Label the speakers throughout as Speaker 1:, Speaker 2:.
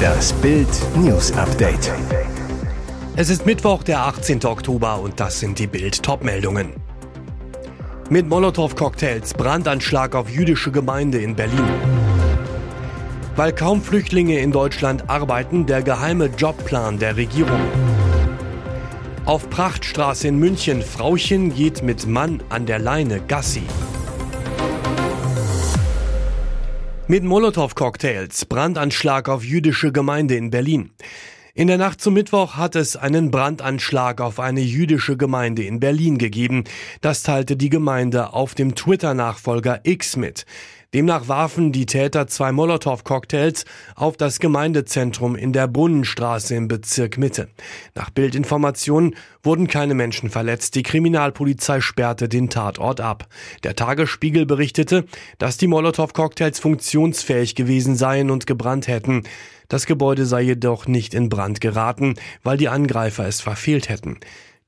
Speaker 1: Das Bild News Update.
Speaker 2: Es ist Mittwoch, der 18. Oktober und das sind die Bild Topmeldungen. Mit Molotow-Cocktails Brandanschlag auf jüdische Gemeinde in Berlin. Weil kaum Flüchtlinge in Deutschland arbeiten, der geheime Jobplan der Regierung. Auf Prachtstraße in München, Frauchen geht mit Mann an der Leine Gassi. Mit Molotow-Cocktails, Brandanschlag auf jüdische Gemeinde in Berlin. In der Nacht zum Mittwoch hat es einen Brandanschlag auf eine jüdische Gemeinde in Berlin gegeben. Das teilte die Gemeinde auf dem Twitter-Nachfolger X mit. Demnach warfen die Täter zwei Molotow-Cocktails auf das Gemeindezentrum in der Brunnenstraße im Bezirk Mitte. Nach Bildinformationen wurden keine Menschen verletzt. Die Kriminalpolizei sperrte den Tatort ab. Der Tagesspiegel berichtete, dass die Molotow-Cocktails funktionsfähig gewesen seien und gebrannt hätten. Das Gebäude sei jedoch nicht in Brand geraten, weil die Angreifer es verfehlt hätten.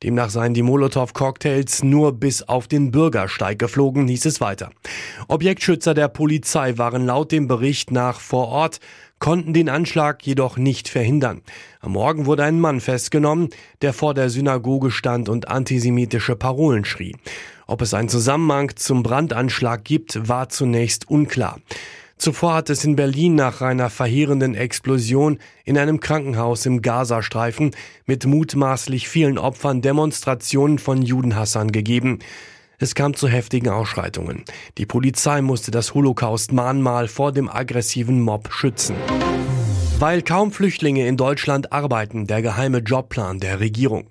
Speaker 2: Demnach seien die Molotow-Cocktails nur bis auf den Bürgersteig geflogen, hieß es weiter. Objektschützer der Polizei waren laut dem Bericht nach vor Ort, konnten den Anschlag jedoch nicht verhindern. Am Morgen wurde ein Mann festgenommen, der vor der Synagoge stand und antisemitische Parolen schrie. Ob es einen Zusammenhang zum Brandanschlag gibt, war zunächst unklar. Zuvor hat es in Berlin nach einer verheerenden Explosion in einem Krankenhaus im Gazastreifen mit mutmaßlich vielen Opfern Demonstrationen von Judenhassern gegeben. Es kam zu heftigen Ausschreitungen. Die Polizei musste das Holocaust-Mahnmal vor dem aggressiven Mob schützen. Weil kaum Flüchtlinge in Deutschland arbeiten, der geheime Jobplan der Regierung.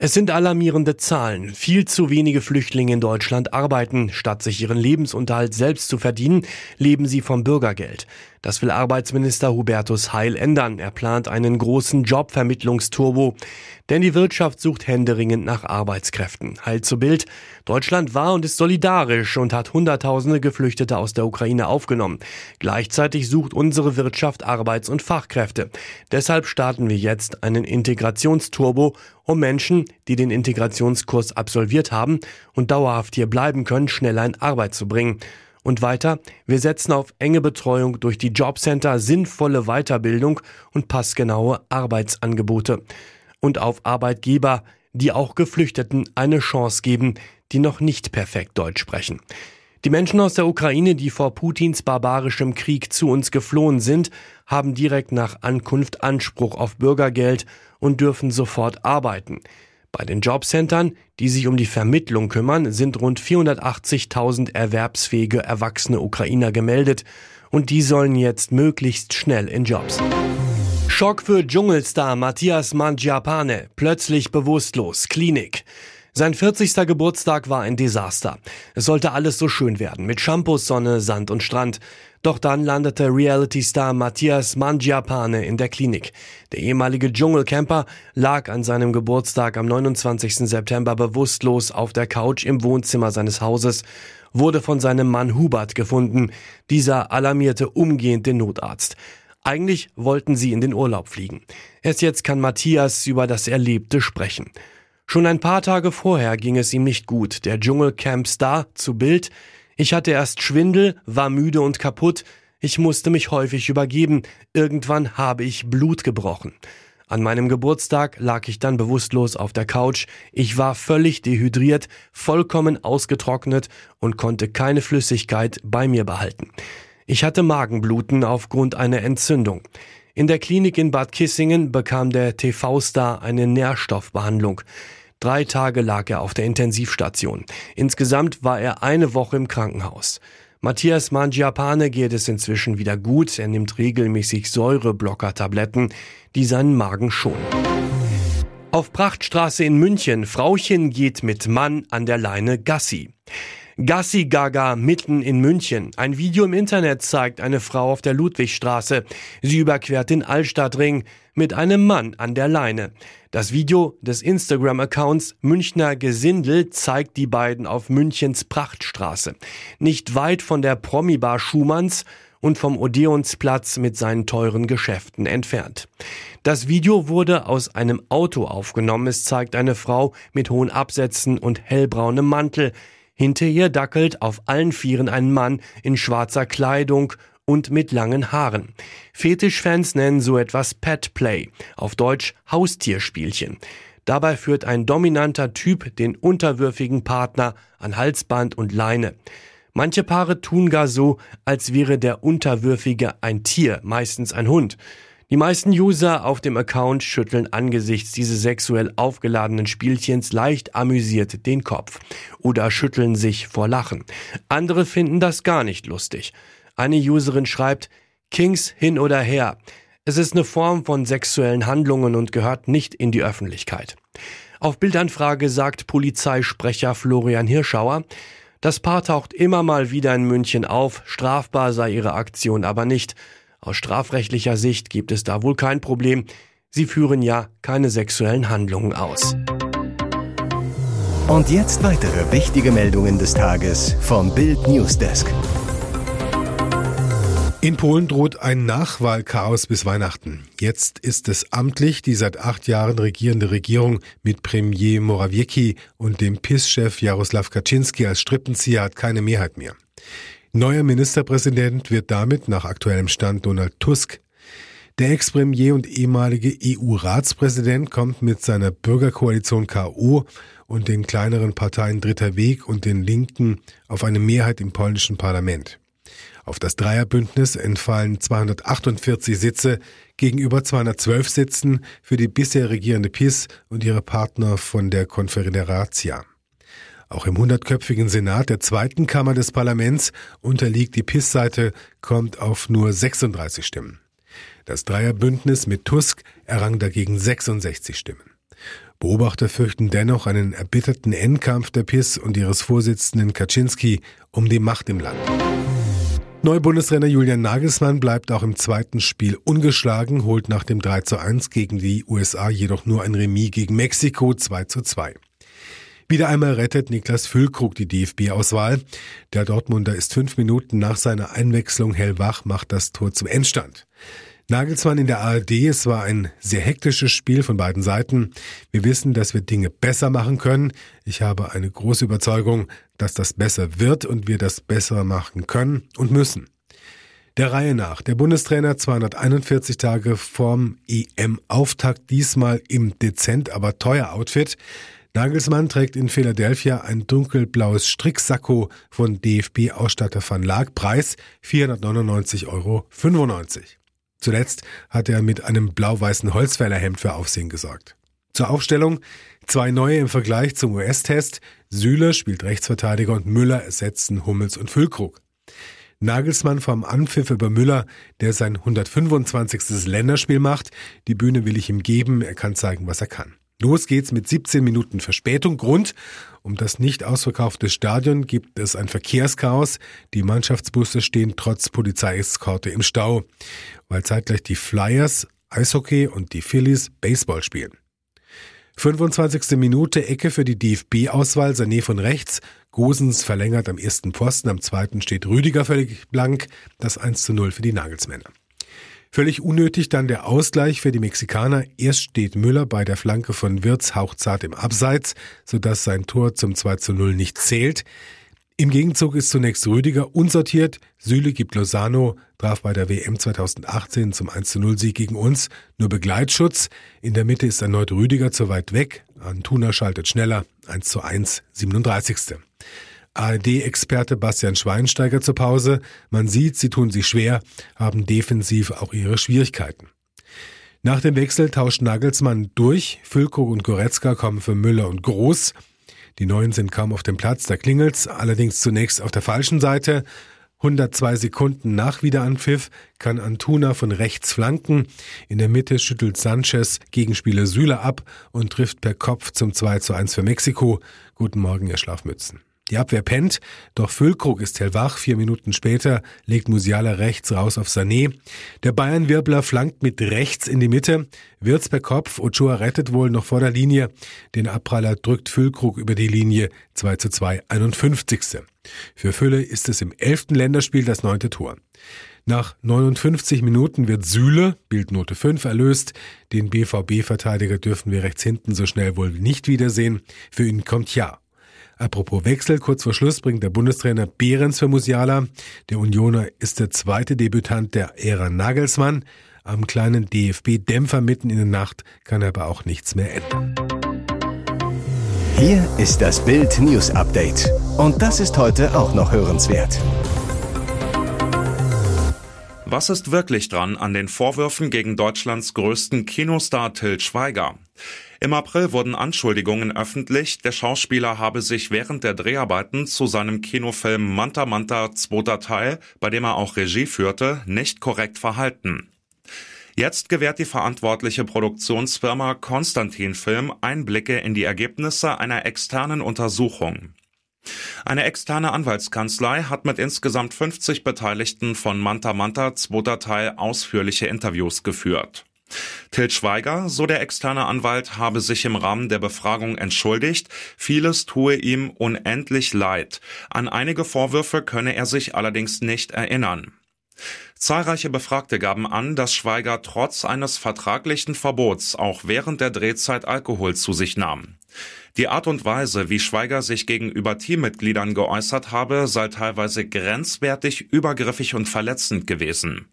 Speaker 2: Es sind alarmierende Zahlen. Viel zu wenige Flüchtlinge in Deutschland arbeiten. Statt sich ihren Lebensunterhalt selbst zu verdienen, leben sie vom Bürgergeld. Das will Arbeitsminister Hubertus Heil ändern. Er plant einen großen Jobvermittlungsturbo. Denn die Wirtschaft sucht händeringend nach Arbeitskräften. Heil zu Bild. Deutschland war und ist solidarisch und hat Hunderttausende Geflüchtete aus der Ukraine aufgenommen. Gleichzeitig sucht unsere Wirtschaft Arbeits- und Fachkräfte. Deshalb starten wir jetzt einen Integrationsturbo, um Menschen, die den Integrationskurs absolviert haben und dauerhaft hier bleiben können, schneller in Arbeit zu bringen. Und weiter, wir setzen auf enge Betreuung durch die Jobcenter, sinnvolle Weiterbildung und passgenaue Arbeitsangebote. Und auf Arbeitgeber, die auch Geflüchteten eine Chance geben, die noch nicht perfekt Deutsch sprechen. Die Menschen aus der Ukraine, die vor Putins barbarischem Krieg zu uns geflohen sind, haben direkt nach Ankunft Anspruch auf Bürgergeld und dürfen sofort arbeiten. Bei den Jobcentern, die sich um die Vermittlung kümmern, sind rund 480.000 erwerbsfähige erwachsene Ukrainer gemeldet und die sollen jetzt möglichst schnell in Jobs. Schock für Dschungelstar Matthias Mangiapane, plötzlich bewusstlos, Klinik. Sein 40. Geburtstag war ein Desaster. Es sollte alles so schön werden, mit Shampoos, Sonne, Sand und Strand. Doch dann landete Reality-Star Matthias Mangiapane in der Klinik. Der ehemalige Dschungelcamper lag an seinem Geburtstag am 29. September bewusstlos auf der Couch im Wohnzimmer seines Hauses, wurde von seinem Mann Hubert gefunden. Dieser alarmierte umgehend den Notarzt. Eigentlich wollten sie in den Urlaub fliegen. Erst jetzt kann Matthias über das Erlebte sprechen. Schon ein paar Tage vorher ging es ihm nicht gut. Der Dschungelcamp-Star zu Bild. Ich hatte erst Schwindel, war müde und kaputt. Ich musste mich häufig übergeben. Irgendwann habe ich Blut gebrochen. An meinem Geburtstag lag ich dann bewusstlos auf der Couch. Ich war völlig dehydriert, vollkommen ausgetrocknet und konnte keine Flüssigkeit bei mir behalten. Ich hatte Magenbluten aufgrund einer Entzündung. In der Klinik in Bad Kissingen bekam der TV-Star eine Nährstoffbehandlung. Drei Tage lag er auf der Intensivstation. Insgesamt war er eine Woche im Krankenhaus. Matthias Mangiapane geht es inzwischen wieder gut. Er nimmt regelmäßig Säureblocker-Tabletten, die seinen Magen schonen. Auf Prachtstraße in München, Frauchen geht mit Mann an der Leine Gassi. Gassi Gaga mitten in München. Ein Video im Internet zeigt eine Frau auf der Ludwigstraße. Sie überquert den Altstadtring mit einem Mann an der Leine. Das Video des Instagram-Accounts Münchner Gesindel zeigt die beiden auf Münchens Prachtstraße. Nicht weit von der Promi-Bar Schumanns und vom Odeonsplatz mit seinen teuren Geschäften entfernt. Das Video wurde aus einem Auto aufgenommen. Es zeigt eine Frau mit hohen Absätzen und hellbraunem Mantel. Hinter ihr dackelt auf allen Vieren ein Mann in schwarzer Kleidung und mit langen Haaren. Fetischfans nennen so etwas Pet Play, auf Deutsch Haustierspielchen. Dabei führt ein dominanter Typ den unterwürfigen Partner an Halsband und Leine. Manche Paare tun gar so, als wäre der Unterwürfige ein Tier, meistens ein Hund. Die meisten User auf dem Account schütteln angesichts dieses sexuell aufgeladenen Spielchens leicht amüsiert den Kopf oder schütteln sich vor Lachen. Andere finden das gar nicht lustig. Eine Userin schreibt, Kings hin oder her. Es ist eine Form von sexuellen Handlungen und gehört nicht in die Öffentlichkeit. Auf Bildanfrage sagt Polizeisprecher Florian Hirschauer, das Paar taucht immer mal wieder in München auf, strafbar sei ihre Aktion aber nicht. Aus strafrechtlicher Sicht gibt es da wohl kein Problem. Sie führen ja keine sexuellen Handlungen aus.
Speaker 1: Und jetzt weitere wichtige Meldungen des Tages vom Bild Newsdesk.
Speaker 3: In Polen droht ein Nachwahlchaos bis Weihnachten. Jetzt ist es amtlich, die seit acht Jahren regierende Regierung mit Premier Morawiecki und dem PIS-Chef Jaroslaw Kaczynski als Strippenzieher hat keine Mehrheit mehr. Neuer Ministerpräsident wird damit nach aktuellem Stand Donald Tusk. Der Ex-Premier und ehemalige EU-Ratspräsident kommt mit seiner Bürgerkoalition KO und den kleineren Parteien Dritter Weg und den Linken auf eine Mehrheit im polnischen Parlament. Auf das Dreierbündnis entfallen 248 Sitze gegenüber 212 Sitzen für die bisher regierende PIS und ihre Partner von der Confederatia. Auch im hundertköpfigen Senat der zweiten Kammer des Parlaments unterliegt die PIS-Seite, kommt auf nur 36 Stimmen. Das Dreierbündnis mit Tusk errang dagegen 66 Stimmen. Beobachter fürchten dennoch einen erbitterten Endkampf der PIS und ihres Vorsitzenden Kaczynski um die Macht im Land. Neubundestrainer Julian Nagelsmann bleibt auch im zweiten Spiel ungeschlagen, holt nach dem 3 zu 1 gegen die USA jedoch nur ein Remis gegen Mexiko 2 zu 2. Wieder einmal rettet Niklas Füllkrug die DFB-Auswahl. Der Dortmunder ist fünf Minuten nach seiner Einwechslung hellwach, macht das Tor zum Endstand. Nagelsmann in der ARD, es war ein sehr hektisches Spiel von beiden Seiten. Wir wissen, dass wir Dinge besser machen können. Ich habe eine große Überzeugung, dass das besser wird und wir das besser machen können und müssen. Der Reihe nach. Der Bundestrainer 241 Tage vorm EM-Auftakt, diesmal im dezent, aber teuer Outfit. Nagelsmann trägt in Philadelphia ein dunkelblaues Stricksacko von DFB-Ausstatter Van Laak, Preis 499,95 Euro. Zuletzt hat er mit einem blau-weißen Holzfällerhemd für Aufsehen gesorgt. Zur Aufstellung zwei neue im Vergleich zum US-Test. Süle spielt Rechtsverteidiger und Müller ersetzen Hummels und Füllkrug. Nagelsmann vom Anpfiff über Müller, der sein 125. Länderspiel macht. Die Bühne will ich ihm geben, er kann zeigen, was er kann. Los geht's mit 17 Minuten Verspätung. Grund, um das nicht ausverkaufte Stadion gibt es ein Verkehrschaos. Die Mannschaftsbusse stehen trotz Polizeieskorte im Stau, weil zeitgleich die Flyers Eishockey und die Phillies Baseball spielen. 25. Minute Ecke für die DFB-Auswahl, Sané von rechts, Gosens verlängert am ersten Posten, am zweiten steht Rüdiger völlig blank, das 1 zu 0 für die Nagelsmänner. Völlig unnötig dann der Ausgleich für die Mexikaner. Erst steht Müller bei der Flanke von Wirz hauchzart im Abseits, sodass sein Tor zum 2 zu 0 nicht zählt. Im Gegenzug ist zunächst Rüdiger unsortiert. Süle gibt Lozano, traf bei der WM 2018 zum 1 zu 0 Sieg gegen uns nur Begleitschutz. In der Mitte ist erneut Rüdiger zu weit weg. Antuna schaltet schneller. 1 zu 1, 37. ARD-Experte Bastian Schweinsteiger zur Pause. Man sieht, sie tun sich schwer, haben defensiv auch ihre Schwierigkeiten. Nach dem Wechsel tauscht Nagelsmann durch. Füllkrug und Goretzka kommen für Müller und Groß. Die Neuen sind kaum auf dem Platz, da klingelt's, allerdings zunächst auf der falschen Seite. 102 Sekunden nach Wiederanpfiff kann Antuna von rechts flanken. In der Mitte schüttelt Sanchez Gegenspieler Süle ab und trifft per Kopf zum 2 zu 1 für Mexiko. Guten Morgen, ihr Schlafmützen. Die Abwehr pennt, doch Füllkrug ist hellwach. Vier Minuten später legt Musiala rechts raus auf Sané. Der Bayern-Wirbler flankt mit rechts in die Mitte. Wirz per Kopf, Ochoa rettet wohl noch vor der Linie. Den Abpraller drückt Füllkrug über die Linie 2 zu 2, 51. Für Fülle ist es im elften Länderspiel das neunte Tor. Nach 59 Minuten wird Sühle, Bildnote 5, erlöst. Den BVB-Verteidiger dürfen wir rechts hinten so schnell wohl nicht wiedersehen. Für ihn kommt Ja. Apropos Wechsel, kurz vor Schluss bringt der Bundestrainer Behrens für Musiala. Der Unioner ist der zweite Debütant der Ära Nagelsmann. Am kleinen DFB-Dämpfer mitten in der Nacht kann aber auch nichts mehr ändern.
Speaker 1: Hier ist das Bild News Update. Und das ist heute auch noch hörenswert.
Speaker 4: Was ist wirklich dran an den Vorwürfen gegen Deutschlands größten Kinostar Till Schweiger? Im April wurden Anschuldigungen öffentlich, der Schauspieler habe sich während der Dreharbeiten zu seinem Kinofilm Manta Manta zweiter Teil, bei dem er auch Regie führte, nicht korrekt verhalten. Jetzt gewährt die verantwortliche Produktionsfirma Konstantin Film Einblicke in die Ergebnisse einer externen Untersuchung. Eine externe Anwaltskanzlei hat mit insgesamt 50 Beteiligten von Manta Manta zweiter Teil ausführliche Interviews geführt. Til Schweiger, so der externe Anwalt, habe sich im Rahmen der Befragung entschuldigt, vieles tue ihm unendlich leid. An einige Vorwürfe könne er sich allerdings nicht erinnern. Zahlreiche Befragte gaben an, dass Schweiger trotz eines vertraglichen Verbots auch während der Drehzeit Alkohol zu sich nahm. Die Art und Weise, wie Schweiger sich gegenüber Teammitgliedern geäußert habe, sei teilweise grenzwertig, übergriffig und verletzend gewesen.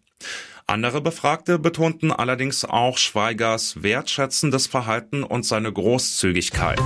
Speaker 4: Andere Befragte betonten allerdings auch Schweigers wertschätzendes Verhalten und seine Großzügigkeit.